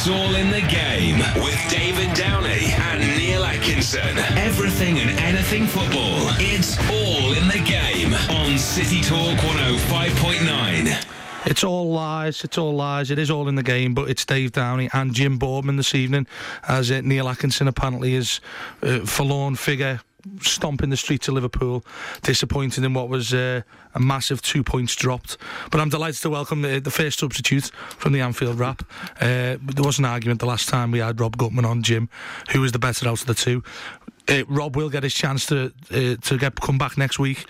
It's all in the game with David Downey and Neil Atkinson. Everything and anything football. It's all in the game on City Talk 105.9. It's all lies. It's all lies. It is all in the game, but it's Dave Downey and Jim Boardman this evening, as uh, Neil Atkinson apparently is uh, forlorn figure stomping the streets of Liverpool, disappointed in what was uh, a massive two points dropped. But I'm delighted to welcome the, the first substitute from the Anfield Wrap. Uh, there was an argument the last time we had Rob Gutmann on Jim, who was the better out of the two. Uh, Rob will get his chance to uh, to get come back next week,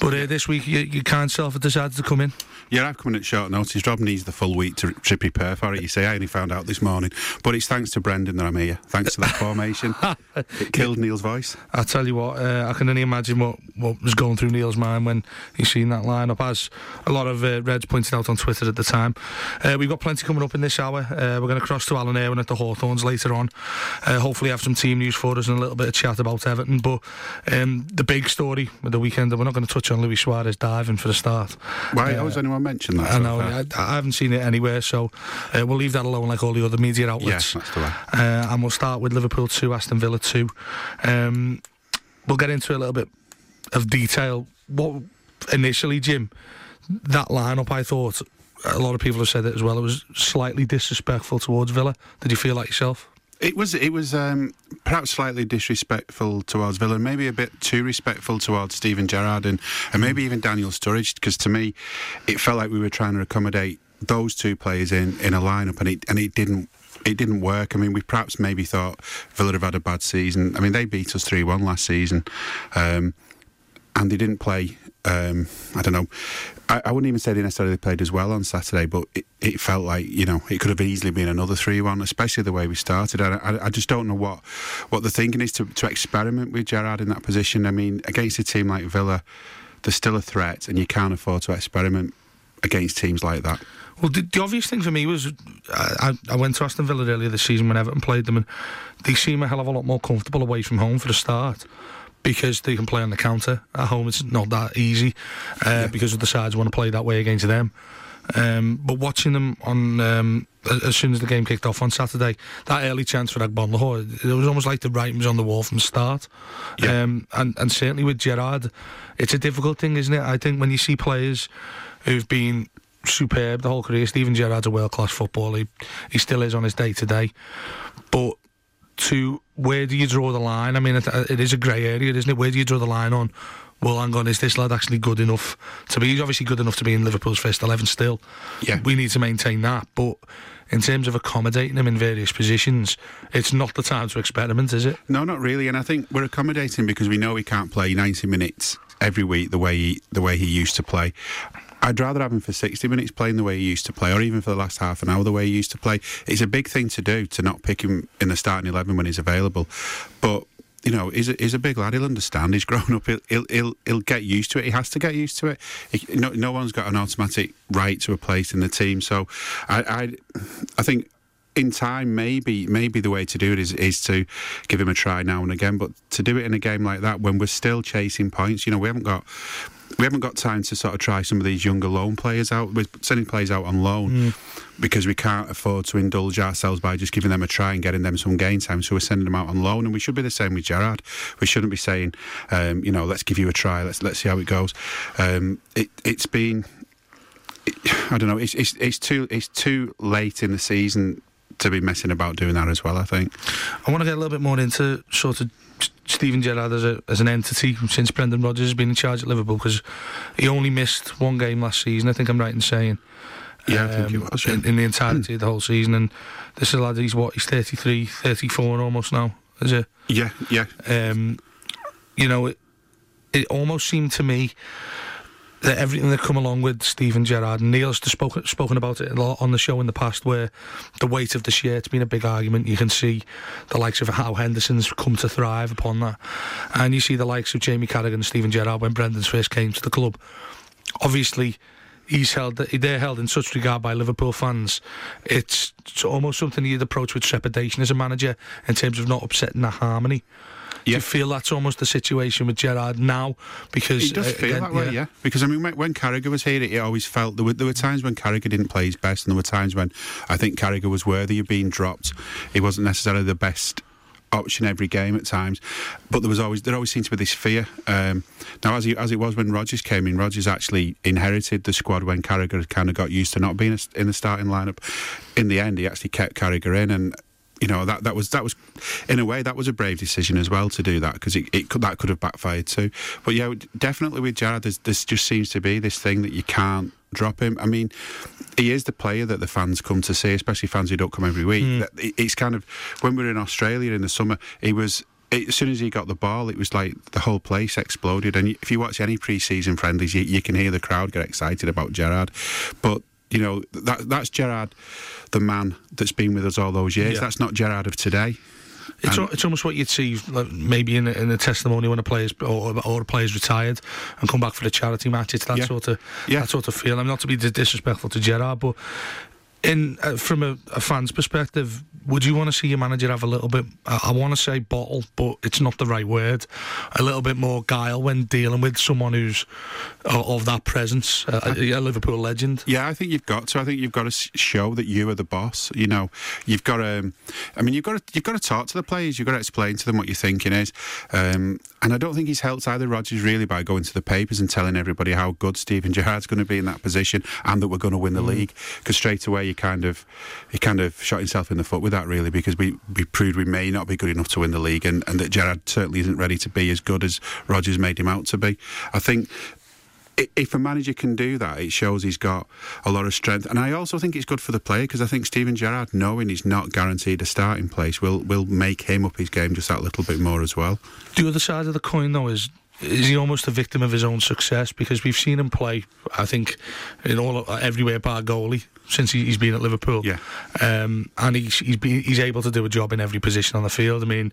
but uh, this week you, you can't self have decided to come in. Yeah, I've come in at short notice. Rob needs the full week to, to prepare for it. You say I only found out this morning, but it's thanks to Brendan that I'm here. Thanks to that formation, it killed Neil's voice. I tell you what, uh, I can only imagine what, what was going through Neil's mind when he seen that lineup. As a lot of uh, Reds pointed out on Twitter at the time, uh, we've got plenty coming up in this hour. Uh, we're going to cross to Alan Irwin at the Hawthorns later on. Uh, hopefully, have some team news for us and a little bit of chat about Everton. But um, the big story with the weekend, we're not going to touch on Luis Suarez diving for the start. Why? Uh, has anyone mentioned that? I know. I, I, haven't seen it anywhere, so uh, we'll leave that alone, like all the other media outlets. Yeah, that's the way. Uh, and we'll start with Liverpool two, Aston Villa two. Um, we'll get into a little bit of detail. What initially, Jim, that lineup, I thought a lot of people have said it as well. It was slightly disrespectful towards Villa. Did you feel like yourself? It was it was um, perhaps slightly disrespectful towards Villa, maybe a bit too respectful towards Steven Gerrard and, and maybe even Daniel Sturridge, because to me, it felt like we were trying to accommodate those two players in, in a lineup, and it and it didn't it didn't work. I mean, we perhaps maybe thought Villa have had a bad season. I mean, they beat us three one last season, um, and they didn't play. Um, I don't know. I, I, wouldn't even say they necessarily played as well on Saturday, but it, it felt like you know it could have easily been another three-one, especially the way we started. I, I, I, just don't know what what the thinking is to, to experiment with Gerrard in that position. I mean, against a team like Villa, there's still a threat, and you can't afford to experiment against teams like that. Well, the, the, obvious thing for me was I, I, went to Aston Villa earlier this season when Everton played them, and they seem a hell of a lot more comfortable away from home for the start because they can play on the counter at home. It's not that easy uh, yeah. because of the sides want to play that way against them. Um, but watching them on um, as soon as the game kicked off on Saturday, that early chance for Agbonlahor, it was almost like the writing was on the wall from the start. Yeah. Um, and, and certainly with Gerrard, it's a difficult thing, isn't it? I think when you see players who've been superb the whole career, Steven Gerrard's a world class footballer. He, he still is on his day to day. But to where do you draw the line? I mean, it, it is a grey area, isn't it? Where do you draw the line on? Well, hang on, is this lad actually good enough to be? He's obviously good enough to be in Liverpool's first 11 still. Yeah. We need to maintain that. But in terms of accommodating him in various positions, it's not the time to experiment, is it? No, not really. And I think we're accommodating because we know he can't play 90 minutes every week the way he, the way he used to play. I'd rather have him for 60 minutes playing the way he used to play, or even for the last half an hour the way he used to play. It's a big thing to do to not pick him in the starting 11 when he's available. But you know, he's a, he's a big lad. He'll understand. He's grown up. He'll, he'll, he'll, he'll get used to it. He has to get used to it. He, no, no one's got an automatic right to a place in the team. So I, I, I think in time, maybe maybe the way to do it is is to give him a try now and again. But to do it in a game like that when we're still chasing points, you know, we haven't got we haven't got time to sort of try some of these younger loan players out. We're sending players out on loan mm. because we can't afford to indulge ourselves by just giving them a try and getting them some game time. So we're sending them out on loan, and we should be the same with Gerrard. We shouldn't be saying, um, you know, let's give you a try. Let's let's see how it goes. Um, it, it's been. I don't know. It's, it's it's too it's too late in the season to be messing about doing that as well. I think. I want to get a little bit more into sort of Steven Gerrard as, a, as an entity since Brendan Rodgers has been in charge at Liverpool because he only missed one game last season. I think I'm right in saying. Yeah, um, I think he um, was. In, in, the entirety of the whole season, and this is a lad. He's what? He's 33, 34 almost now. Is it? Yeah, yeah. Um, you know, it, it almost seemed to me that everything that come along with Steven Gerrard and Neil's spoken spoken about it a lot on the show in the past, where the weight of the shirt's been a big argument. You can see the likes of how Henderson's come to thrive upon that, and you see the likes of Jamie Carragher and Steven Gerrard when Brendan's first came to the club. Obviously, he's held they're held in such regard by Liverpool fans. It's, it's almost something you'd approach with trepidation as a manager in terms of not upsetting the harmony. Do you feel that's almost the situation with Gerrard now? Because it does uh, feel again, that way, yeah. Because I mean, when, Carragher was here, it, always felt there were, there were times when Carragher didn't play his best, and there were times when I think Carragher was worthy of being dropped. He wasn't necessarily the best option every game at times, but there was always there always seemed to be this fear. Um, now, as he, as it was when Rodgers came in, Rodgers actually inherited the squad when Carragher had kind of got used to not being a, in the starting lineup. In the end, he actually kept Carragher in, and you know that that was that was in a way that was a brave decision as well to do that because it, it could that could have backfired too. But yeah, definitely with there's, this just seems to be this thing that you can't drop him. I mean, he is the player that the fans come to see, especially fans who don't come every week. Mm. It's kind of when we were in Australia in the summer, he was. As soon as he got the ball, it was like the whole place exploded. And if you watch any pre-season friendlies, you, you can hear the crowd get excited about Gerrard. But you know that that's Gerrard, the man that's been with us all those years. Yeah. That's not Gerrard of today. It's, it's almost what you'd see like, maybe in a, in a testimony when a player's or, or a player's retired and come back for the charity match. It's that yeah. sort of yeah. that sort of feel. I'm mean, not to be disrespectful to Gerrard, but in uh, from a, a, fan's perspective, would you want to see your manager have a little bit? I, I want to say bottle, but it's not the right word. A little bit more guile when dealing with someone who's uh, of that presence, uh, a, a, Liverpool legend. Yeah, I think you've got to. I think you've got to show that you are the boss. You know, you've got to. Um, I mean, you've got to. You've got to talk to the players. You've got to explain to them what your thinking is. Um, and I don't think he's helped either Rodgers really by going to the papers and telling everybody how good Steven Gerrard's going to be in that position and that we're going to win the mm. league. Because straight away he kind of he kind of shot himself in the foot with that really because we, we proved we may not be good enough to win the league and, and that Gerrard certainly isn't ready to be as good as Rodgers made him out to be. I think if a manager can do that, it shows he's got a lot of strength. And I also think it's good for the player because I think Steven Gerrard, knowing he's not guaranteed a starting place, will will make him up his game just that little bit more as well. The other side of the coin, though, is is he almost a victim of his own success because we've seen him play I think in all everywhere bar goalie since he's been at Liverpool yeah um, and he's he's, been, he's able to do a job in every position on the field I mean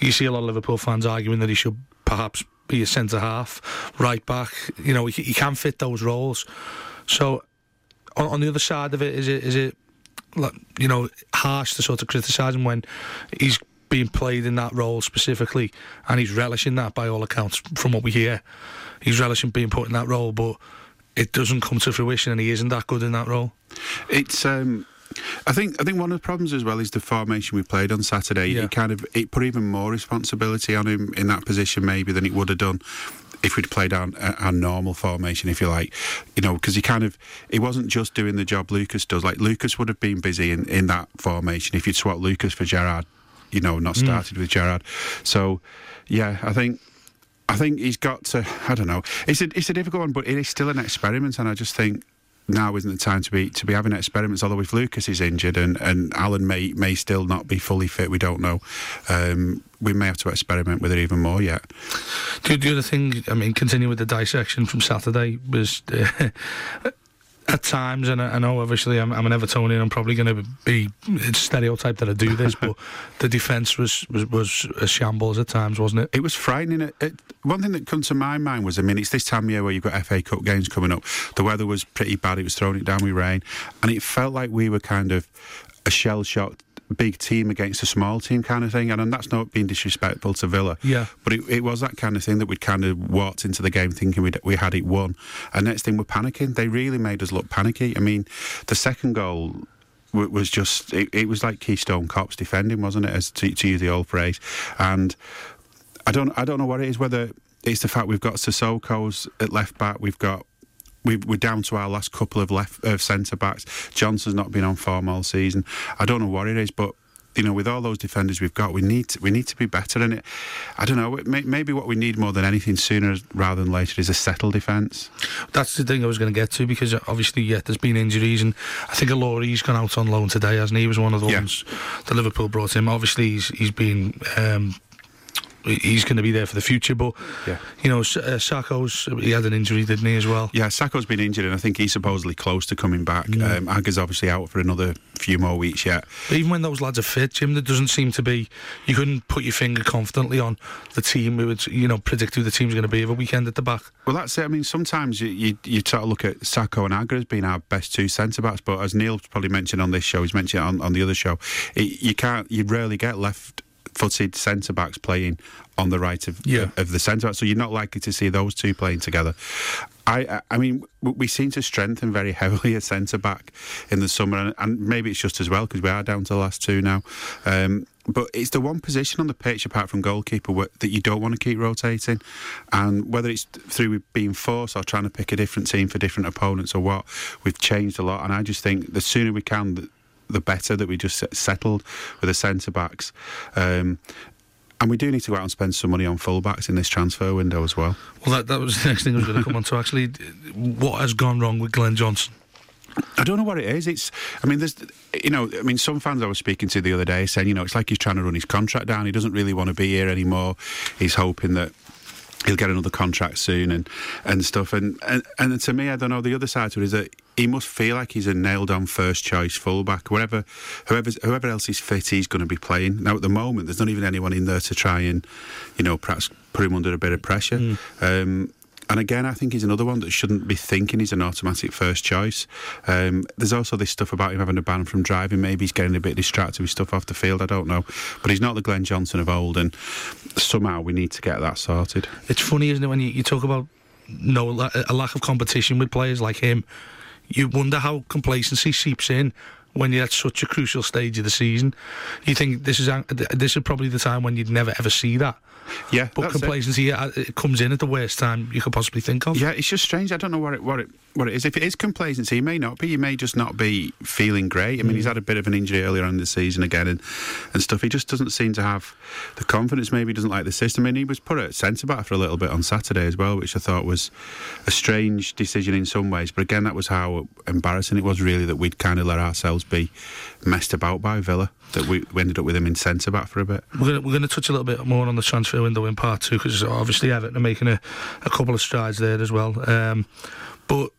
you see a lot of Liverpool fans arguing that he should perhaps be a centre half, right back. You know, he, he can fit those roles. So, on, on, the other side of it, is it is it you know harsh to sort of criticise him when he's being played in that role specifically, and he's relishing that by all accounts from what we hear. He's relishing being put in that role, but it doesn't come to fruition, and he isn't that good in that role. It's um, I think I think one of the problems as well is the formation we played on Saturday. Yeah. It kind of it put even more responsibility on him in that position maybe than it would have done if we'd played our, our normal formation, if you like, you know, because he kind of he wasn't just doing the job Lucas does. Like Lucas would have been busy in, in that formation if you'd swapped Lucas for Gerrard, you know, not mm. started mm. with Gerrard. So, yeah, I think I think he's got to. I don't know. It's a it's a difficult one, but it is still an experiment, and I just think now isn't the time to be to be having experiments. Although if Lucas is injured and, and Allen may may still not be fully fit, we don't know. Um, we may have to experiment with it even more yet. The, the other thing, I mean, continue with the dissection from Saturday was. Uh, at times, and I, I know obviously I'm, I'm, an Evertonian. I'm probably going to be it's stereotype that I do this, but the defence was, was was a shambles at times, wasn't it? It was frightening. It, it, one thing that comes to my mind was, I mean, it's this time of year where you've got FA Cup games coming up. The weather was pretty bad. It was throwing it down with rain, and it felt like we were kind of a shell shocked big team against a small team kind of thing. And, and that's not being disrespectful to Villa. Yeah. But it, it, was that kind of thing that we'd kind of walked into the game thinking we we had it won. And next thing we're panicking. They really made us look panicky. I mean, the second goal was just it, it, was like Keystone Cops defending, wasn't it? As to, to use the old phrase, and I don't I don't know what it is. Whether it's the fact we've got Cissokho's at left back, we've got we are down to our last couple of left uh, centre backs. Johnson's not been on form all season. I don't know what it is, but you know, with all those defenders we've got, we need to, we need to be better. And it, I don't know, may, maybe what we need more than anything sooner rather than later is a settled defence. That's the thing I was going to get to because obviously, yeah, there's been injuries, and I think Ilori's gone out on loan today, hasn't he? He was one of the yeah. ones that Liverpool brought him. Obviously, he's he's been. Um, he's going to be there for the future. But yeah. you know, uh, Sakho's he had an injury, didn't he, as well? Yeah, Sakho's been injured, and I think he's supposedly close to coming back. Yeah. Um, Agger's obviously out for another few more weeks yet. But even when those lads are fit, Jim, there doesn't seem to be. You couldn't put your finger confidently on the team who would, you know, predict who the team's going to be over the weekend at the back. Well, that's it. I mean, sometimes you you, you sort of look at Sakho and Aga as being our best two centre backs, but as Neil probably mentioned on this show, he's mentioned on, on the other show, it, you can't, you rarely get left footed centre backs playing on the right of, Yeah. of the centre back. So you're not likely to see those two playing together. I, I- mean, we seem to strengthen very heavily a centre back in the summer, and, and maybe it's just as well because we are down to the last two now. Um, but it's the one position on the pitch, apart from goalkeeper, where, that you don't want to keep rotating. And whether it's through being forced or trying to pick a different team for different opponents or what, we've changed a lot. And I just think the sooner we can, the, better that we just settled with the centre backs. Um, and we do need to go out and spend some money on fullbacks in this transfer window as well. Well, that, that was the next thing I was going to come on to. Actually, what has gone wrong with Glenn Johnson? I don't know what it is. It's, I mean, there's, you know, I mean, some fans I was speaking to the other day saying, you know, it's like he's trying to run his contract down. He doesn't really want to be here anymore. He's hoping that he'll get another contract soon and and stuff. And and, and to me, I don't know. The other side to it is that he must feel like he's a nailed on first choice fullback. Wherever, whoever whoever else is fit, he's going to be playing. Now at the moment, there's not even anyone in there to try and, you know, perhaps put him under a bit of pressure. Um, and again, I think he's another one that shouldn't be thinking he's an automatic first choice. Um, there's also this stuff about him having a ban from driving. Maybe he's getting a bit distracted with stuff off the field. I don't know. But he's not the Glenn Johnson of old, and somehow we need to get that sorted. It's funny, isn't it, when you, you talk about no a lack of competition with players like him. You wonder how complacency seeps in when you're at such a crucial stage of the season. You think this is this is probably the time when you'd never ever see that. Yeah, But that's it. complacency uh, it comes in at the worst time you could possibly think of. Yeah, it's just strange. I don't know what it what it what it is. If it is complacency, it may not be. He may just not be feeling great. I mean, he's had a bit of an injury earlier on in the season again and, and stuff. He just doesn't seem to have the confidence. Maybe he doesn't like the system. I mean, he was put at centre back for a little bit on Saturday as well, which I thought was a strange decision in some ways. But again, that was how embarrassing it was really that we'd kind of let ourselves be messed about by Villa. That we, we ended up with him in centre back for a bit. We're going we're gonna touch a little bit more on the transfer window in part two because obviously Everton are making a, a couple of strides there as well. Um, but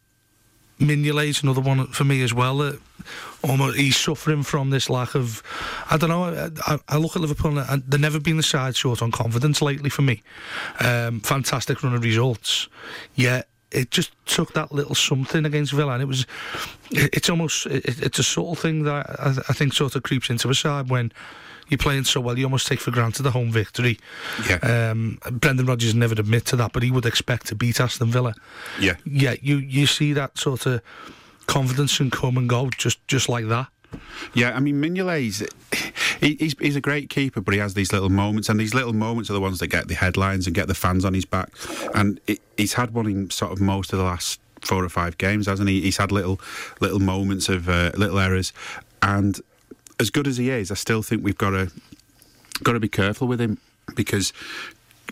Mignolet's another one for me as well. That almost he's suffering from this lack of. I don't know. I, I, look at Liverpool and and they've never been the side short on confidence lately for me. Um, fantastic run of results, yet. It just took that little something against Villa, and it was. It, it's almost. It, it's a subtle thing that I, I think sort of creeps into a side when you're playing so well, you almost take for granted the home victory. Yeah. Um, Brendan Rodgers never admit to that, but he would expect to beat Aston Villa. Yeah. Yeah, you you see that sort of confidence and come and go just just like that. Yeah, I mean Mignolet's he, he's he's a great keeper, but he has these little moments, and these little moments are the ones that get the headlines and get the fans on his back. And it, he's had one in sort of most of the last four or five games, hasn't he? He's had little little moments of uh, little errors, and as good as he is, I still think we've got to got to be careful with him because.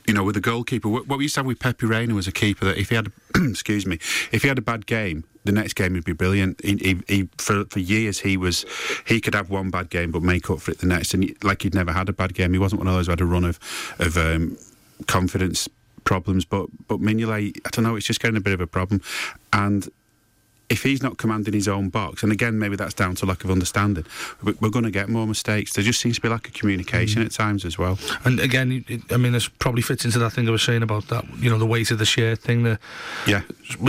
You know, with the goalkeeper, what what we used to have with Pepe Reina was a keeper that if he had, excuse me, if he had a bad game, the next game would be brilliant. He, he, he for for years he was, he could have one bad game but make up for it the next, and he, like he'd never had a bad game. He wasn't one of those who had a run of of um, confidence problems. But but Mignolet, I don't know, it's just getting a bit of a problem, and if he's not commanding his own box, and again, maybe that's down to lack of understanding, we- we're going to get more mistakes. There just seems to be lack of communication mm. at times as well. And again, I mean, this probably fits into that thing I was saying about that, you know, the weight of the share thing that Yeah,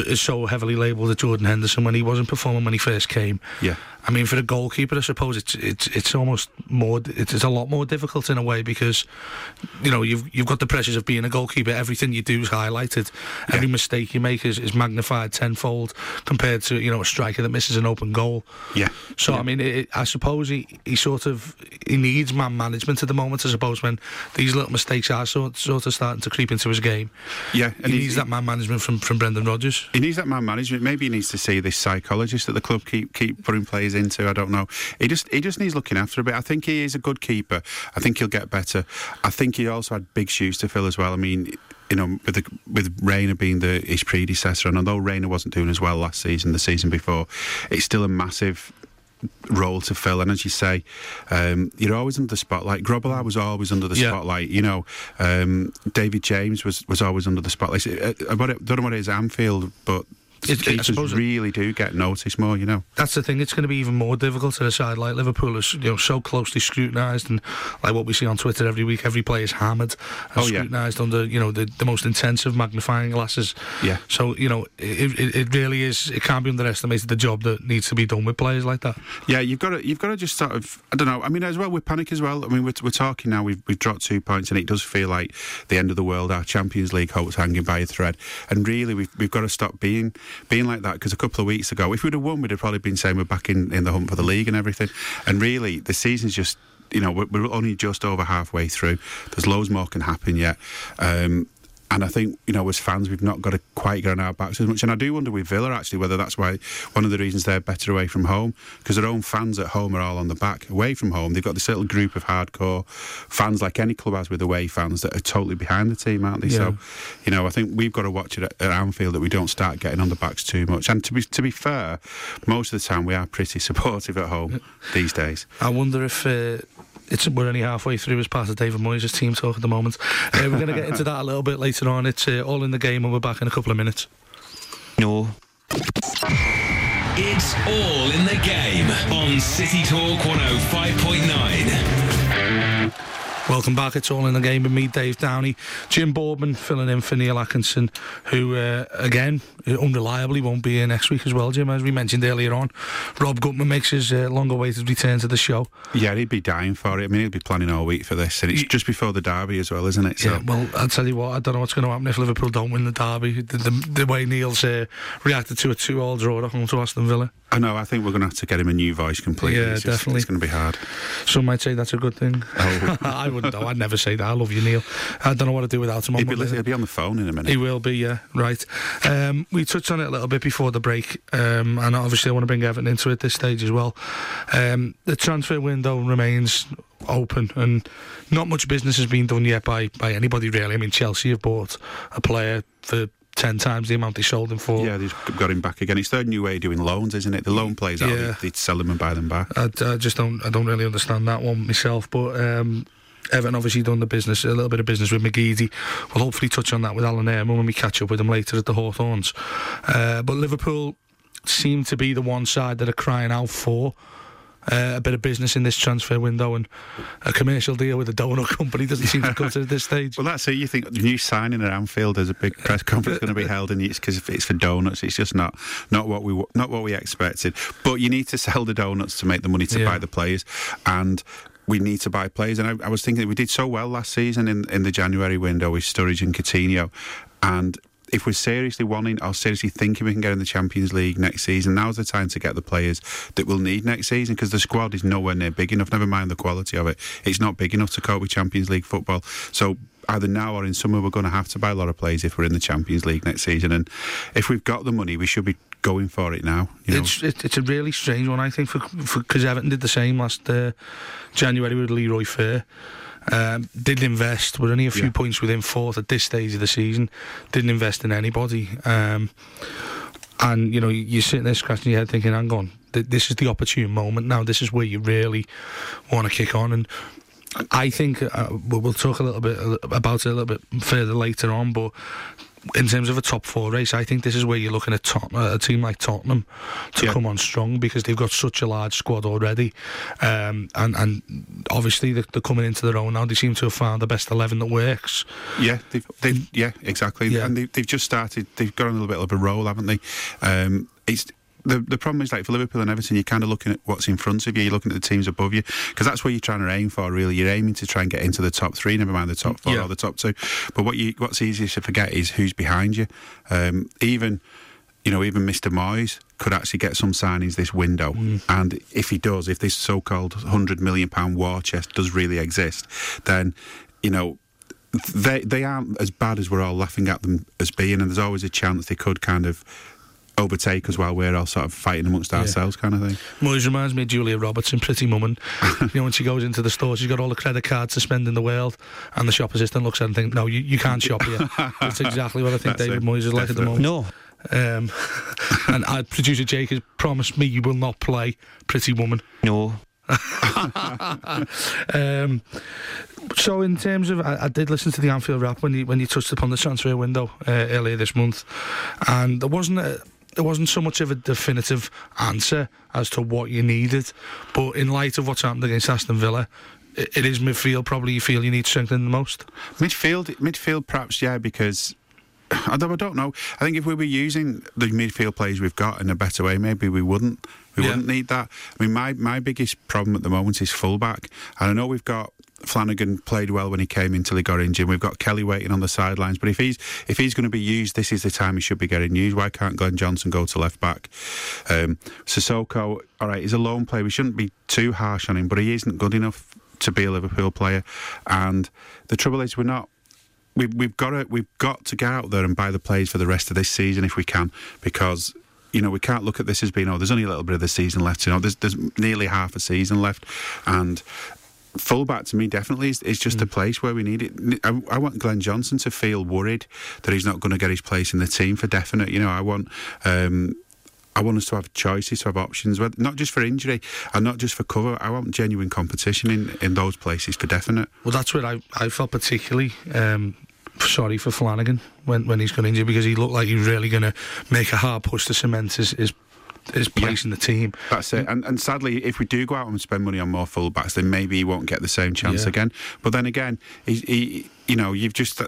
is so heavily labelled at Jordan Henderson when he wasn't performing when he first came. yeah. I mean, for a goalkeeper, I suppose it's it's it's almost more it's, it's a lot more difficult in a way because you know you've you've got the pressures of being a goalkeeper. Everything you do is highlighted. Every mistake you make is, is magnified tenfold compared to you know a striker that misses an open goal. Yeah. So I mean, it, I suppose he, he sort of he needs man management at the moment. I suppose when these little mistakes are sort sort of starting to creep into his game. Yeah, he and he- needs that man management from from Brendan Rodgers. He needs that man management. Maybe he needs to see this psychologist that the club keep keep putting players into. I don't know. He just he just needs looking after a bit. I think he is a good keeper. I think he'll get better. I think he also had big shoes to fill as well. I mean. You know, with the, with Reina being the his predecessor, and although Reina wasn't doing as well last season, the season before, it's still a massive role to fill. And as you say, um, you're always under the spotlight. Grobbelaar was always under the Yeah. spotlight. You know, um, David James was, was always under the spotlight. I, I, I don't know what it is Anfield, but It- I suppose really do get noticed more. You know. that's the thing. It's going to be even more difficult at a side like Liverpool, is you know so closely scrutinised, and like what we see on Twitter every week, every player is hammered and Oh, yeah. scrutinised under you know the, the most intensive magnifying glasses. Yeah. So you know it, it, it really is. It can't be underestimated the job that needs to be done with players like that. Yeah, you've got to you've got to just sort of I don't know. I mean, as well with panic as well. I mean, we're, we're talking now. We've we've dropped two points, and it does feel like the end of the world. Our Champions League hopes hanging by a thread, and really we've we've got to stop being being like that. Because a couple of weeks ago, if we'd have won, we'd have probably been saying we're back in, in the hunt for the league and everything. And really, the season's just you know we're, only just over halfway through. There's loads more can happen yet. Um, and I think, you know, as fans, we've not got to quite get on our backs as much. And I do wonder with Villa, actually, whether that's why one of the reasons they're better away from home, because their own fans at home are all on the back. Away from home, they've got this little group of hardcore fans, like any club has with away fans, that are totally behind the team, aren't they? Yeah. So, you know, I think we've got to watch it at, Anfield that we don't start getting on the backs too much. And to be to be fair, most of the time we are pretty supportive at home these days. I wonder if. Uh, it's, we're only halfway through as part of David Moyes' team talk at the moment. Uh, we're going to get into that a little bit later on. It's uh, all in the game, and we're back in a couple of minutes. No. It's all in the game on City Talk 105.9. Welcome back. It's all in the game with me, Dave Downey. Jim Boardman filling in for Neil Atkinson, who, uh, again, unreliably won't be here next week as well, Jim, as we mentioned earlier on. Rob Gutmann makes his uh, long awaited return to the show. Yeah, he'd be dying for it. I mean, he'll be planning all week for this, and it's just before the derby as well, isn't it? So. Yeah, well, I'll tell you what, I don't know what's going to happen if Liverpool don't win the derby. The, the, the way Neil's uh, reacted to a two all draw at home to Aston Villa. I know. I think we're going to have to get him a new voice completely. Yeah, it's just- definitely. It's going to be hard. Some might say that's a good thing. Oh. I wouldn't. I'd never say that. I love you, Neil. I don't know what to do without him He'll be, he'll be on the phone in a minute. He will be, yeah, right. Um, we touched on it a little bit before the break, um, and obviously I want to bring Everton into it at this stage as well. Um, the transfer window remains open, and not much business has been done yet by, by anybody really. I mean, Chelsea have bought a player for ten times the amount they sold him for. yeah, they've got him back again. It's their new way of doing loans, isn't it? The loan plays out, Yeah. they, they sell them and buy them back. I, I just don't I don't really understand that one myself, but. Um, Everton obviously done the business, a little bit of business with McGeady. We'll hopefully touch on that with Alan Irwin when we catch up with him later at the Hawthorns. Uh, but Liverpool seem to be the one side that are crying out for uh, a bit of business in this transfer window, and a commercial deal with a donut company doesn't seem to cut it at this stage. Well, that's it. You think the new signing at Anfield, there's a big press conference going to be held, and it's because it's for donuts. It's just not not what we not what we expected. But you need to sell the donuts to make the money to Yeah. buy the players, and we need to buy players. And I, I was thinking we did so well last season in in the January window with Sturridge and Coutinho, and. If we're seriously wanting or seriously thinking we can get in the Champions League next season, now's the time to get the players that we'll need next season because the squad is nowhere near big enough. Never mind the quality of it; it's not big enough to cope with Champions League football. So either now or in summer, we're going to have to buy a lot of players if we're in the Champions League next season. And if we've got the money, we should be going for it now. You know? It's it, it's a really strange one, I think, for because Everton did the same last uh, January with Leroy Fer. Um, didn't invest. We're only a few Yeah. points within fourth at this stage of the season. Didn't invest in anybody. Um, and you know, you're sitting there scratching your head, thinking, "Hang on, th- this is the opportune moment now. This is where you really want to kick on." And I think uh, we'll we'll talk a little bit about it a little bit further later on, but in terms of a top four race, I think this is where you're looking at Tot- uh, a team like Tottenham to Yeah. come on strong because they've got such a large squad already, um, and and obviously they're, they're coming into their own now. They seem to have found the best eleven that works. Yeah, they've, they've, yeah, exactly. Yeah. And they, they've just started. They've got a little bit of a roll, haven't they? Um, it's the the problem is like for Liverpool and Everton, you're kind of looking at what's in front of you. You're looking at the teams above you because that's where you're trying to aim for. Really, you're aiming to try and get into the top three, never mind the top four Yeah. or the top two. But what you what's easiest to forget is who's behind you. Um, even you know, even Mr. Moyes could actually get some signings this window. And if he does, if this so-called hundred million pound war chest does really exist, then you know they they aren't as bad as we're all laughing at them as being, and there's always a chance they could kind of overtake us while we're all sort of fighting amongst ourselves, kind of thing. Moyes reminds me of Julia Roberts in Pretty Woman. you know, when she goes into the store, she's got all the credit cards to spend in the world, and the shop assistant looks at her and thinks, "No, you, you can't shop here." That's exactly what I think That's David it, Moyes is like at the moment. No, Um, and our producer Jake has promised me you will not play Pretty Woman. no. Um, so, in terms of, I, I did listen to the Anfield Wrap when you when you touched upon the transfer window uh, earlier this month, and there wasn't a, there wasn't so much of a definitive answer as to what you needed. But in light of what's happened against Aston Villa, it, it is midfield probably you feel you need strengthening the most. Midfield, midfield, perhaps, yeah, because although I don't know. I think if we were using the midfield players we've got in a better way, maybe we wouldn't. We Yeah. wouldn't need that. I mean, my, my biggest problem at the moment is fullback. And I know we've got Flanagan played well when he came in till he got injured. We've got Kelly waiting on the sidelines. But if he's if he's going to be used, this is the time he should be getting used. Why can't Glenn Johnson go to left back? Um, Cissokho, all right, he's a lone player. We shouldn't be too harsh on him, but he isn't good enough to be a Liverpool player. And the trouble is, we're not we, we've got to we've got to get out there and buy the players for the rest of this season if we can, because you know we can't look at this as being oh there's only a little bit of the season left. You know there's there's nearly half a season left, and fullback to me definitely is, is just a place where we need it. I, I want Glenn Johnson to feel worried that he's not going to get his place in the team for definite. You know I want. Um, I want us to have choices, to have options, but not just for injury and not just for cover. I want genuine competition in, in those places for definite. Well, that's where I, I felt particularly um, sorry for Flanagan when, when he's got injured because he looked like he was really going to make a hard push to cement his, his, his place in the team. That's it. And, and sadly, if we do go out and spend money on more fullbacks, then maybe he won't get the same chance Yeah. again. But then again, he, he, you know, you've just.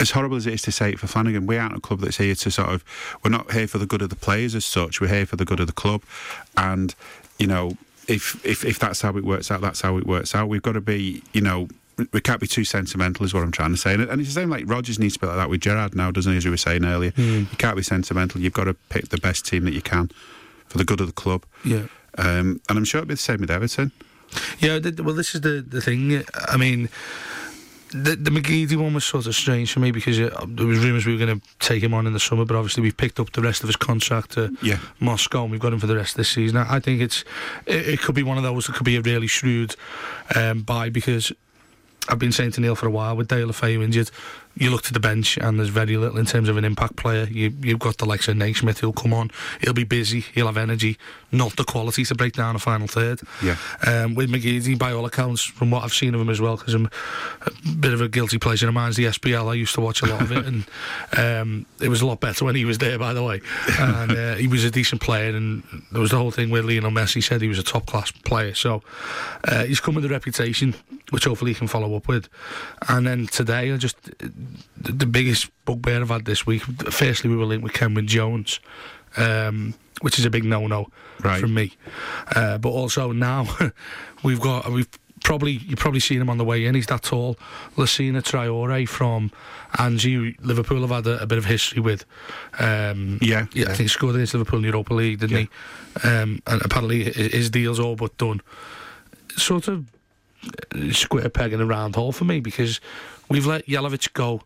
As horrible as it is to say it for Flanagan, we aren't a club that's here to sort of. We're not here for the good of the players as such. We're here for the good of the club, and you know, if if if that's how it works out, that's how it works out. We've got to be, you know. We can't be too sentimental, is what I'm trying to say. And and it's the same like Rodgers needs to be like that with Gerrard now, doesn't he? As we were saying earlier, hmm. you can't be sentimental. You've got to pick the best team that you can for the good of the club. Yeah. Um, and I'm sure it'll be the same with Everton. Yeah, well, this is the, the thing. I mean, the, the McGeady one was sort of strange for me because uh, there was rumours we were going to take him on in the summer, but obviously we've picked up the rest of his contract to Yeah. Moscow and we've got him for the rest of this season. I, I think it's it, it could be one of those that could be a really shrewd um, buy because I've been saying to Neil for a while with Deulofeu injured, you look to the bench and there's very little in terms of an impact player. You, you've got the likes of Naismith who'll come on, he'll be busy, he'll have energy, not the quality to break down a final third. Yeah. Um, with McGeady, by all accounts, from what I've seen of him as well, because I'm a bit of a guilty pleasure of mine's the SPL. I used to watch a lot of it, and um, it was a lot better when he was there, by the way. And uh, he was a decent player, and there was the whole thing where Lionel Messi said he was a top class player. So uh, he's come with a reputation, which hopefully he can follow up with. And then today, I just the, the biggest bugbear I've had this week. Firstly, we were linked with Cameron Jones. Um, which is a big no-no Right. from me, uh, but also now we've got we've probably you've probably seen him on the way in. He's that tall, Lacina Traore from Anzhi. Liverpool have had a, a bit of history with. Um, Yeah, yeah, I think he scored against Liverpool in the Europa League, didn't he? Um, and apparently his deal's all but done. Sort of uh, square peg in a round hole for me because we've let Jelavic go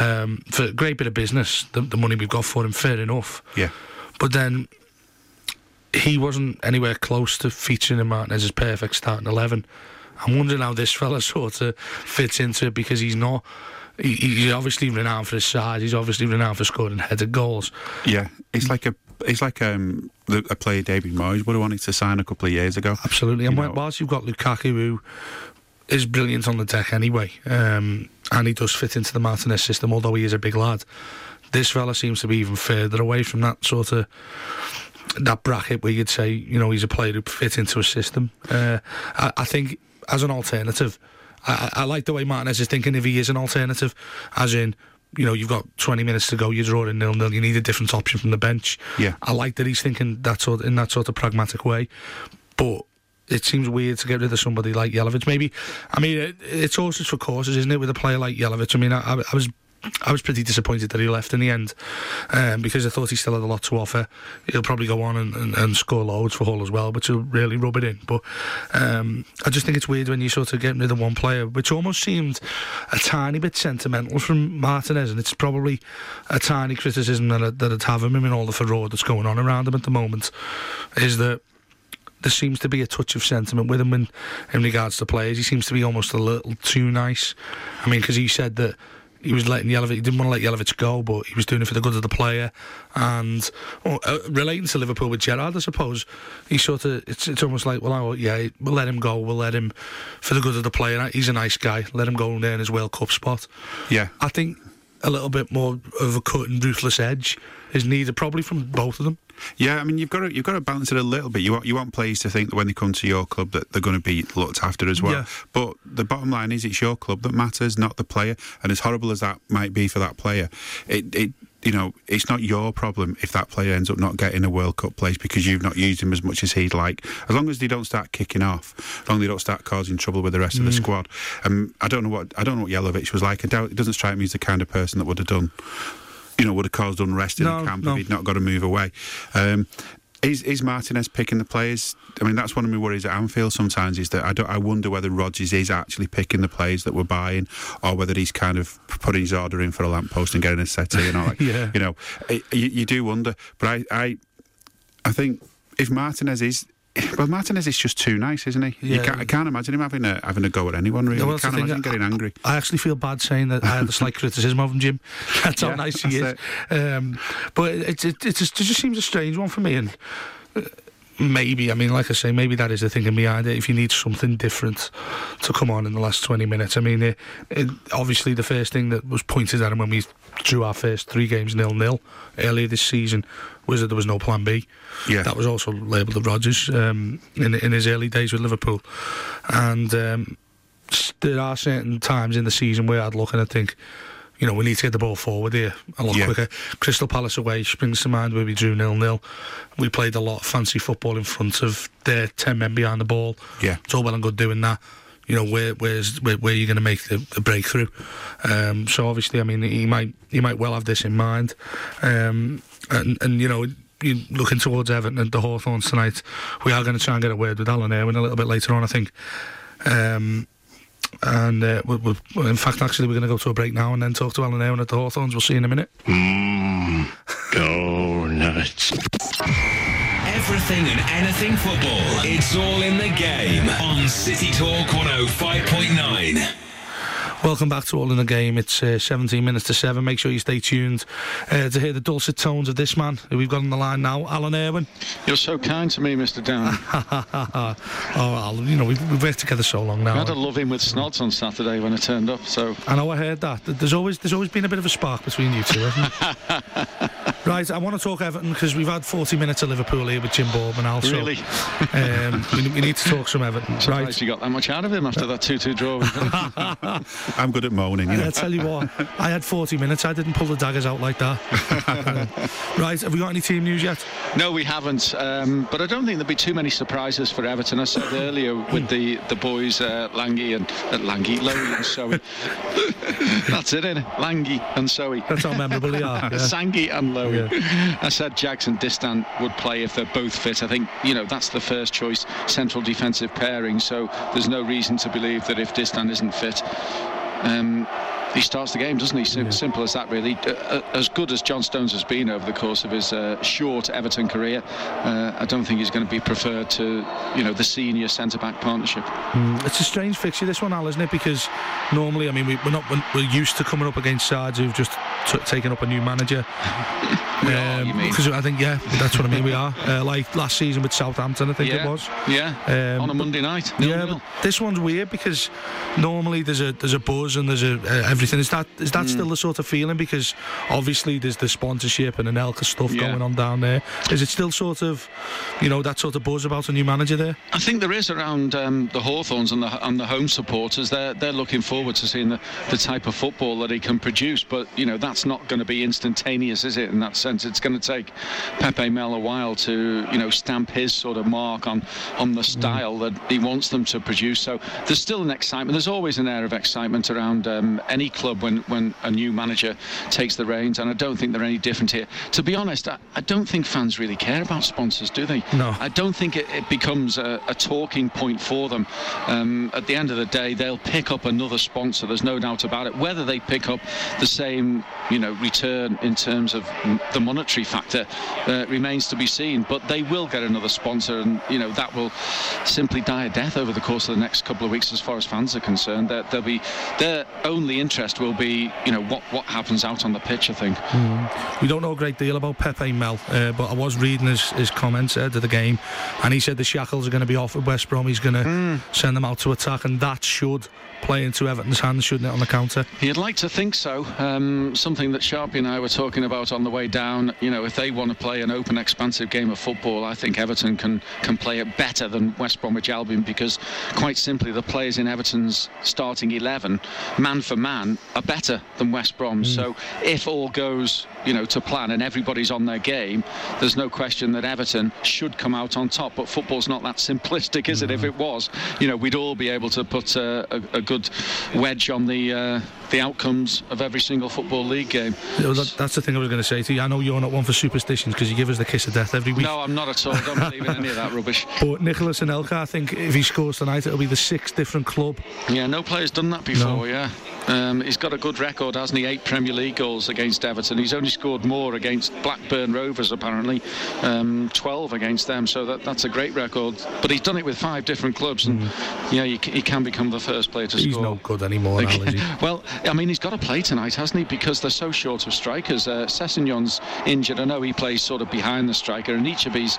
um, for a great bit of business. The, the money we've got for him, fair enough. Yeah. But then he wasn't anywhere close to featuring in Martinez's perfect starting eleven. I'm wondering how this fella sort of fits into it because he's not. He, he's obviously renowned for his size. He's obviously renowned for scoring headed goals. Yeah. It's like a. It's like um, a player David Moyes would have wanted to sign a couple of years ago. Absolutely. And You know- whilst you've got Lukaku, who is brilliant on the deck anyway, um, and he does fit into the Martinez system, although he is a big lad, this fella seems to be even further away from that sort of that bracket where you'd say, you know, he's a player who fit into a system. Uh, I, I think as an alternative, I, I I like the way Martinez is thinking if he is an alternative, as in, you know, you've got 20 minutes to go, you're drawing nil nil, you need a different option from the bench. Yeah. I like that he's thinking that sort in that sort of pragmatic way, but it seems weird to get rid of somebody like Jelavic. Maybe, I mean, it, it's horses for courses, isn't it? With a player like Jelavic, I mean, I, I, was. I was pretty disappointed that he left in the end um, because I thought he still had a lot to offer. He'll probably go on and, and, and score loads for Hull as well, which will really rub it in. But um, I just think it's weird when you sort of get rid of one player, which almost seemed a tiny bit sentimental from Martinez, and it's probably a tiny criticism that, I, that I'd have of him in all the furore that's going on around him at the moment, is that there seems to be a touch of sentiment with him in, in regards to players. He seems to be almost a little too nice. I mean, because he said that he was letting Jelavic, he didn't want to let Jelavic go, but he was doing it for the good of the player. And well, uh, relating to Liverpool with Gerrard, I suppose, he sort of, it's, it's almost like, well, oh, yeah, we'll let him go, we'll let him for the good of the player. He's a nice guy, let him go and earn his World Cup spot. Yeah. I think a little bit more of a cut and ruthless edge is needed, probably from both of them. Yeah, I mean you've got to you've got to balance it a little bit. You want you want players to think that when they come to your club that they're going to be looked after as well. Yeah. But the bottom line is it's your club that matters, not the player. And as horrible as that might be for that player, it it you know it's not your problem if that player ends up not getting a World Cup place because you've not used him as much as he'd like. As long as they don't start kicking off, as long as they don't start causing trouble with the rest of the squad. Um, I don't know what I don't know what Jelavic was like. I doubt it doesn't strike me as the kind of person that would have done you know, would have caused unrest in No, the camp no. if he'd not got to move away. Um, is, is Martinez picking the players? I mean, that's one of my worries at Anfield sometimes is that I, don't, I wonder whether Rodgers is actually picking the players that we're buying or whether he's kind of putting his order in for a lamppost and getting a settee and all that. Yeah. You know, it, you, you do wonder. But I, I, I think if Martinez is. Well, Martinez is just too nice, isn't he? You can't, I can't imagine him having a having a go at anyone. Really, Yeah, well, I can't imagine getting angry. I actually feel bad saying that I had a slight criticism of him, Jim. That's how nice he is. that's Um, but it, it, it, just, it just seems a strange one for me. And uh, maybe, I mean, like I say, maybe that is the thinking behind it. If you need something different to come on in the last 20 minutes, I mean, it, it, obviously the first thing that was pointed at him when we drew our first three games nil nil earlier this season was that there was no plan B. Yeah. That was also labelled of Rodgers um, in, in his early days with Liverpool. And um, there are certain times in the season where I'd look and I think, you know, we need to get the ball forward here a lot Yeah. quicker. Crystal Palace away springs to mind where we drew nil nil. We played a lot of fancy football in front of their ten men behind the ball. Yeah. it's all well and good doing that. You know, where where's where, where you're going to make the, the breakthrough. Um, so obviously, I mean, he might he might well have this in mind. Um, and and you know. You looking towards Everton and the Hawthorns tonight. We are going to try and get a word with Alan Irwin a little bit later on, I think. Um, and uh, we we well, in fact, actually, we're going to go to a break now and then talk to Alan Irwin at the Hawthorns. We'll see you in a minute. Go nuts. Everything and anything football. It's all in the game on City Talk 105.9. Welcome back to All in the Game. It's uh, 17 minutes to 7. Make sure you stay tuned uh, to hear the dulcet tones of this man who we've got on the line now, Alan Irwin. You're so kind to me, Mr. Down. oh, Alan, you know, we've, we've worked together so long now. I had a love in with Snods on Saturday when I turned up, so I know I heard that. There's always there's always been a bit of a spark between you two, hasn't there? right, I want to talk Everton because we've had 40 minutes of Liverpool here with Jim Boardman also. really Um, we, we need to talk some Everton. surprised Right. you got that much out of him after that 2-2 draw. I'm good at moaning. You know. I tell you what, I had 40 minutes. I didn't pull the daggers out like that. Uh, right, have we got any team news yet? no, we haven't, um, but I don't think there'll be too many surprises for Everton. I said earlier with the, the boys, uh, Langy and uh, Langy, Lowy and Soey. That's it, innit? Langy and Soey. That's how memorable they are. Yeah. Sangi and Lowy. I said Jackson Distin would play if they're both fit. I think, you know, that's the first choice central defensive pairing. So there's no reason to believe that if Distin isn't fit, um, he starts the game, doesn't he? Sim- Simple as that, really. Uh, uh, as good as John Stones has been over the course of his uh, short Everton career, uh, I don't think he's going to be preferred to, you know, the senior centre back partnership. It's a strange fixture, this one, Al, isn't it? Because normally, I mean, we, we're not we're, used to coming up against sides who've just t- taken up a new manager. We are, you mean? Because I think, yeah, that's what I mean. We are uh, like last season with Southampton, I think yeah, it was. yeah. Um, On a Monday night. Yeah, nil-nil. but this one's weird because normally there's a there's a buzz and there's a uh, everything. Is that is Hmm. that still the sort of feeling? Because obviously there's the sponsorship and Anelka stuff Yeah. going on down there. Is it still sort of, you know, that sort of buzz about a new manager there? I think there is around um, the Hawthorns and the and the home supporters. They're they're looking forward to seeing the, the type of football that he can produce. But you know that's not going to be instantaneous, is it? In that sense, it's going to take Pepe Mel a while to you know stamp his sort of mark on on the style that he wants them to produce. So there's still an excitement. There's always an air of excitement around um, any club when when a new manager takes the reins, and I don't think they're any different here. To be honest, I, I don't think fans really care about sponsors, do they? No. I don't think it, it becomes a, a talking point for them. Um, at the end of the day, they'll pick up another sponsor. There's no doubt about it. Whether they pick up the same, you know, return in terms of m- the monetary factor uh, remains to be seen. But they will get another sponsor, and you know that will simply die a death over the course of the next couple of weeks, as far as fans are concerned. That they'll be their only interest will be, you know, what what happens out on the pitch. I think. We don't know a great deal about Pepe Mel, uh, but I was reading his, his comments uh, to the game, and he said the shackles are going to be off at West Brom. He's going to Hmm. send them out to attack, and that should play into Everton's hands, shouldn't it, on the counter? You'd like to think so. Um, something that Sharpie and I were talking about on the way down. You know, if they want to play an open, expansive game of football, I think Everton can can play it better than West Bromwich Albion because, quite simply, the players in Everton's starting 11, man for man, are better than West Brom. Mm. So if all goes, you know, to plan and everybody's on their game, there's no question that Everton should come out on top. But football's not that simplistic, is mm. it? If mm. it was, you know, we'd all be able to put a, a, a good wedge on the uh, the outcomes of every single football league game. Yeah, well, that, that's the thing I was going to say to you. I know you're not one for superstitions because you give us the kiss of death every week. No, I'm not at all. I don't believe in any of that rubbish. But Nicolas Anelka, I think if he scores tonight, it'll be the sixth different club. Yeah, no player's done that before. No. Yeah. Um, he's got a good record, hasn't he? Eight Premier League goals against Everton. He's only scored more against Blackburn Rovers, apparently, um, 12 against them. So that, that's a great record. But he's done it with five different clubs, and mm. yeah, he, he, can become the first player to he's score. He's not good anymore, now, well, I mean, he's got to play tonight, hasn't he? Because they're so short of strikers. Uh, Sessegnon's injured. I know he plays sort of behind the striker, and Anichebe's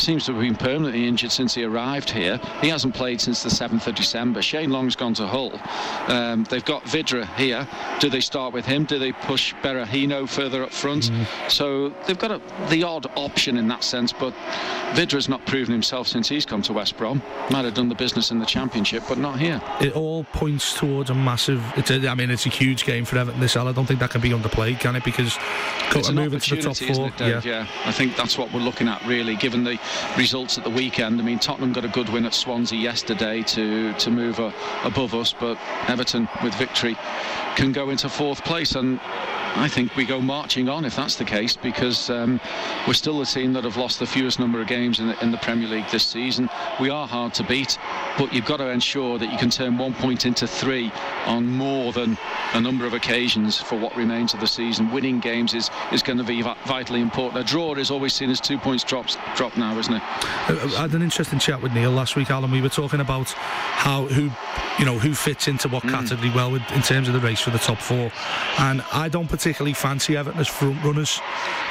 seems to have been permanently injured since he arrived here. He hasn't played since the 7th of December. Shane Long's gone to Hull. Um, they've got Vydra here. Do they start with him? Do they push Berahino further up front? Mm. So they've got a, the odd option in that sense, but Vydra's not proven himself since he's come to West Brom. Might have done the business in the Championship, but not here. It all points towards a massive. It's a, I mean, it's a huge game for Everton this I don't think that can be underplayed, can it? Because it's moving to the top four. It, yeah. yeah, I think that's what we're looking at really, given the results at the weekend. I mean, Tottenham got a good win at Swansea yesterday to to move uh, above us, but Everton with victory can go into fourth place and I think we go marching on if that's the case because um, we're still the team that have lost the fewest number of games in the, in the, Premier League this season. We are hard to beat, but you've got to ensure that you can turn one point into three on more than a number of occasions for what remains of the season. Winning games is, is going to be vitally important. A draw is always seen as two points drops drop now, isn't it? I had an interesting chat with Neil last week, Alan. We were talking about how who you know who fits into what mm. category well in terms of the race for the top four, and I don't particularly particularly fancy Everton as front runners.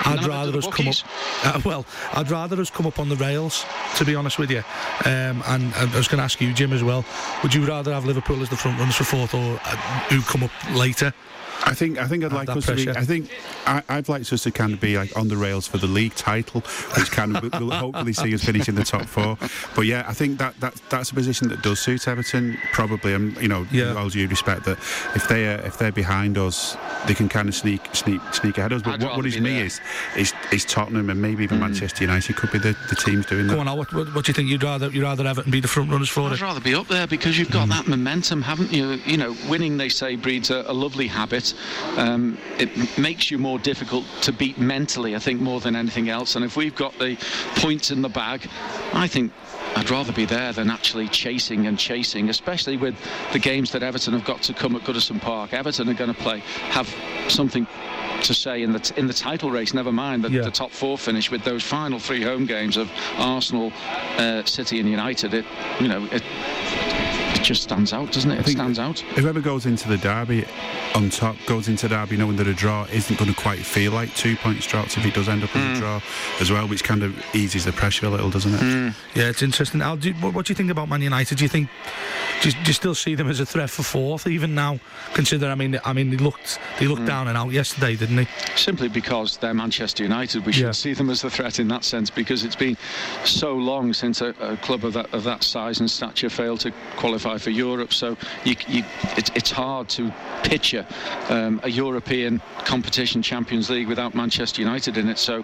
I'd None rather us come up. Uh, well, I'd rather us come up on the rails, to be honest with you. Um, and, and, I was going to ask you, Jim, as well. Would you rather have Liverpool as the front runners for fourth, or uh, who come up later? I think I think I'd like us pressure. to be. I think I, would like us to kind of be like on the rails for the league title, which kind of will hopefully see us finish in the top four. But yeah, I think that, that that's a position that does suit Everton. Probably, um, you know, yeah. all due respect that if they are, if they're behind us, they can kind of sneak sneak sneak ahead of us. But what worries me is, is is Tottenham and maybe even mm. Manchester United could be the, the teams doing that. Come on, what, what, what, do you think? You'd rather you'd rather Everton be the front runners for I'd it? I'd rather be up there because you've got mm. that momentum, haven't you? You know, winning they say breeds a, a lovely habit. Um, it makes you more difficult to beat mentally, I think, more than anything else. And if we've got the points in the bag, I think I'd rather be there than actually chasing and chasing, especially with the games that Everton have got to come at Goodison Park. Everton are going to play, have something to say in the in the title race. Never mind the, yeah. the, top four finish with those final three home games of Arsenal, uh, City, and United. It you know it just stands out, doesn't it? It stands out. Whoever goes into the derby on top goes into derby knowing that a draw isn't going to quite feel like two points dropped if he does end up with mm. a hmm. draw as well, which kind of eases the pressure a little, doesn't it? Mm. Yeah, it's interesting. Al, do, what, what, do you think about Man United? Do you think do you, do you, still see them as a threat for fourth even now? Consider, I mean, I mean, they looked they looked mm. down and out yesterday, didn't they? Simply because they're Manchester United, we should yeah. see them as a threat in that sense because it's been so long since a, a club of that of that size and stature failed to qualify qualify for Europe. So you, you, it, it's hard to picture um, a European competition Champions League without Manchester United in it. So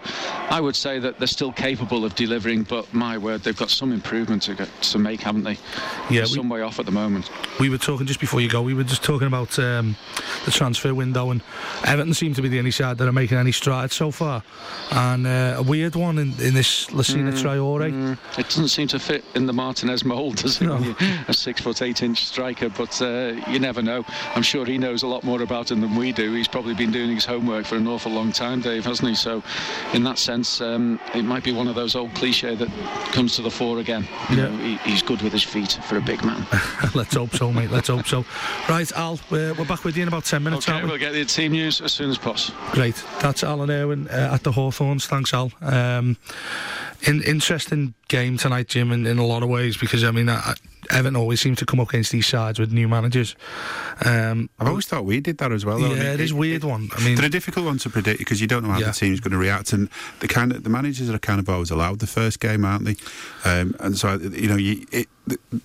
I would say that they're still capable of delivering, but my word, they've got some improvement to, get, to make, haven't they? Yeah, we, some way off at the moment. We were talking just before you go. We were just talking about um, the transfer window, and Everton seem to be the only side that are making any strides so far. And uh, a weird one in, in this Lacina mm, Traore. Mm, it doesn't seem to fit in the Martinez mould, does it? No. A six foot eight inch striker, but uh, you never know. I'm sure he knows a lot more about him than we do. He's probably been doing his homework for an awful long time, Dave, hasn't he? So, in that sense, um, it might be one of those old cliche that comes to the fore again. You yeah. know, he, he's good with his feet for a big man. Let's hope so, mate. Let's hope so. Right, Al, we're, we're back with you in about 10 minutes. Okay, we? will get the team news as soon as possible. Great. That's Alan Irwin uh, at the Hawthorns. Thanks, Al. Um, in, interesting game tonight, Jim, in, in a lot of ways because I mean, I, Everton always seem to come up against these sides with new managers. Um, I've always thought we did that as well. though. Yeah, it is weird one. I mean, they're a difficult one to predict because you don't know how Yeah. the team's going to react, and the kind of the managers are kind of always allowed the first game, aren't they? Um, and so you know, you, it,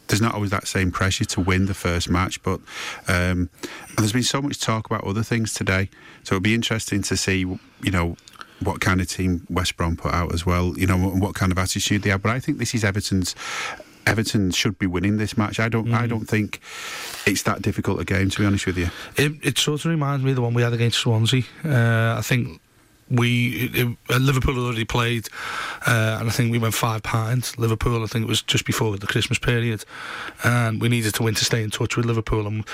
there's not always that same pressure to win the first match, but um, and there's been so much talk about other things today, so it'll be interesting to see, you know. What kind of team West Brom put out as well, you know, and what kind of attitude they have. But I think this is Everton's Everton should be winning this match. I don't. Mm. I don't think it's that difficult a game. To be honest with you, It, it sort of reminds me of the one we had against Swansea. Uh, I think we it, it- uh, Liverpool had already played, uh, and I think we went five pints. Liverpool, I think it was just before the Christmas period, and we needed to win to stay in touch with Liverpool. And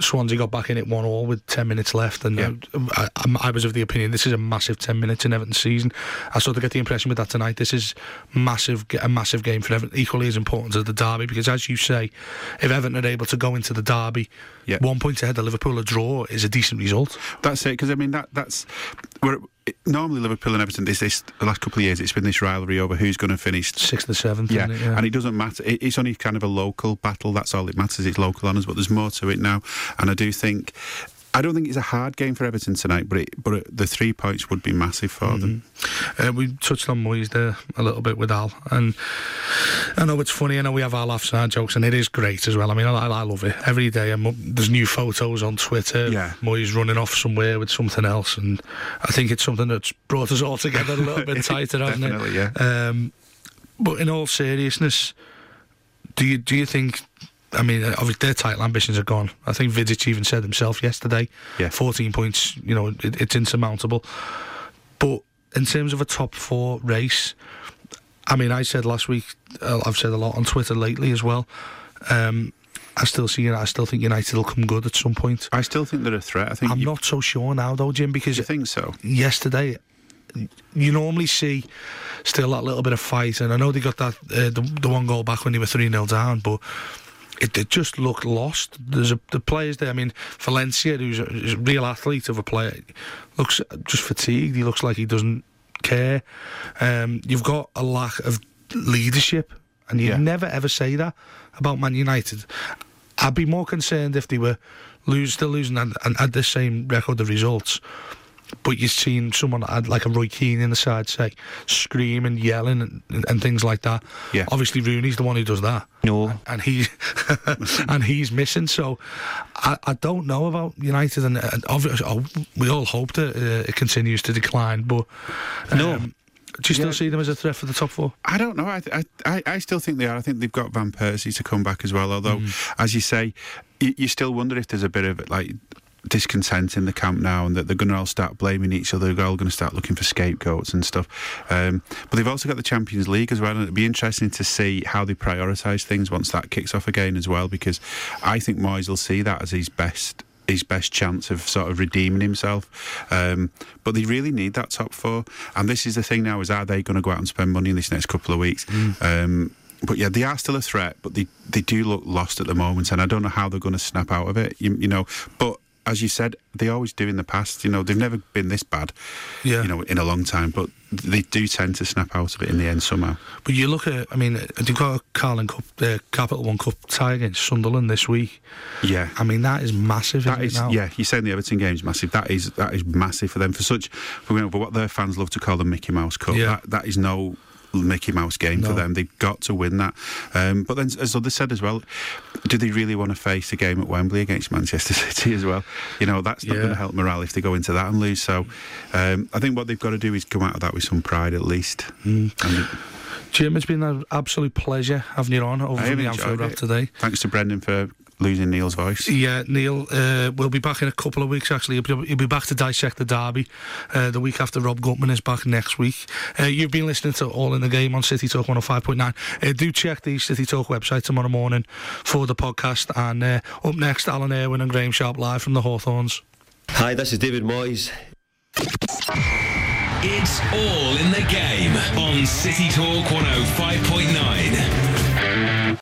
Swansea got back in it one all with ten minutes left, and Yeah. I, I, I was of the opinion this is a massive ten minutes in Everton season. I sort of get the impression with that tonight. This is massive, a massive game for Everton, equally as important as the derby, because as you say, if Everton are able to go into the derby. Yeah. One point ahead of Liverpool, a draw is a decent result. That's it, because I mean that that's we're, it, normally Liverpool and Everton. This this the last couple of years, it's been this rivalry over who's going to finish. Sixth or seventh, Yeah, isn't it? and it doesn't matter. It, it's only kind of a local battle. That's all it matters. It's local honours, but there's more to it now. And I do think, I don't think it's a hard game for Everton tonight, but it, but it, the three points would be massive for them. Uh, we touched on Moyes there a little bit with Al, and I know it's funny. I know we have our laughs and our jokes, and it is great as well. I mean, I, I love it every day. I'm, there's new photos on Twitter. Yeah. Moyes running off somewhere with something else, and I think it's something that's brought us all together a little bit tighter, hasn't it? Yeah. Um, but in all seriousness, do you do you think? I mean, obviously their title ambitions are gone. I think Vidic even said himself yesterday. Yeah. 14 points, you know, it, it's insurmountable. But in terms of a top four race, I mean, I said last week, uh, I've said a lot on Twitter lately as well. Um, I still see. I still think United will come good at some point. I still think they're a threat. I think I'm you, not so sure now, though, Jim, because You think so? yesterday you normally see still that little bit of fight, and I know they got that uh, the, the one goal back when they were three 0 down, but. It, it just looked lost. There's a, the players there. I mean, Valencia, who's a, is a real athlete of a player, looks just fatigued. He looks like he doesn't care. Um, you've got a lack of leadership, and you Yeah. never ever say that about Man United. I'd be more concerned if they were lose, still losing and, and had the same record of results. But you've seen someone like a Roy Keane in the side, say, screaming, yelling, and, and, and things like that. Yeah. Obviously, Rooney's the one who does that. No. And he and he's missing. So I, I don't know about United, and, and obviously oh, we all hope that uh, it continues to decline. But No. um, do you still Yeah. see them as a threat for the top four? I don't know. I, I I I still think they are. I think they've got Van Persie to come back as well. Although, as you say, you, you still wonder if there's a bit of like discontent in the camp now, and that they're going to all start blaming each other. They're all going to start looking for scapegoats and stuff. Um, but they've also got the Champions League as well, and it'd be interesting to see how they prioritise things once that kicks off again as well. Because I think Moyes will see that as his best his best chance of sort of redeeming himself. Um, but they really need that top four. And this is the thing now: is are they going to go out and spend money in this next couple of weeks? Um, but yeah, they are still a threat, but they, they do look lost at the moment, and I don't know how they're going to snap out of it. You, you know, but as you said, they always do in the past. You know, they've never been this bad. Yeah. You know, in a long time, but they do tend to snap out of it in the end somehow. But you look at, I mean, they've got a Carling Cup, uh, Capital One Cup tie against Sunderland this week. Yeah. I mean, that is massive. That isn't is, yeah. You're saying the Everton game's massive. That is that is massive for them. For such, for, you know, for what their fans love to call the Mickey Mouse Cup. Yeah. That, that is no Mickey Mouse game for them. They've got to win that. Um, but then, as others said as well, do they really want to face a game at Wembley against Manchester City as well? You know, that's not Yeah. going to help morale if they go into that and lose. So, um, I think what they've got to do is come out of that with some pride at least. Mm. And Jim, it's been an absolute pleasure having you on over I from have the Anfield Wrap today. thanks to Brendan for losing Neil's voice. Yeah, Neil, uh, we'll be back in a couple of weeks actually. He'll be, he'll be back to dissect the derby uh, the week after Rob Gutmann is back next week. Uh, you've been listening to All in the Game on City Talk 105.9. Uh, do check the City Talk website tomorrow morning for the podcast. And uh, up next, Alan Irwin and Graeme Sharp live from the Hawthorns. Hi, this is David Moyes. It's all in the game on City Talk 105.9.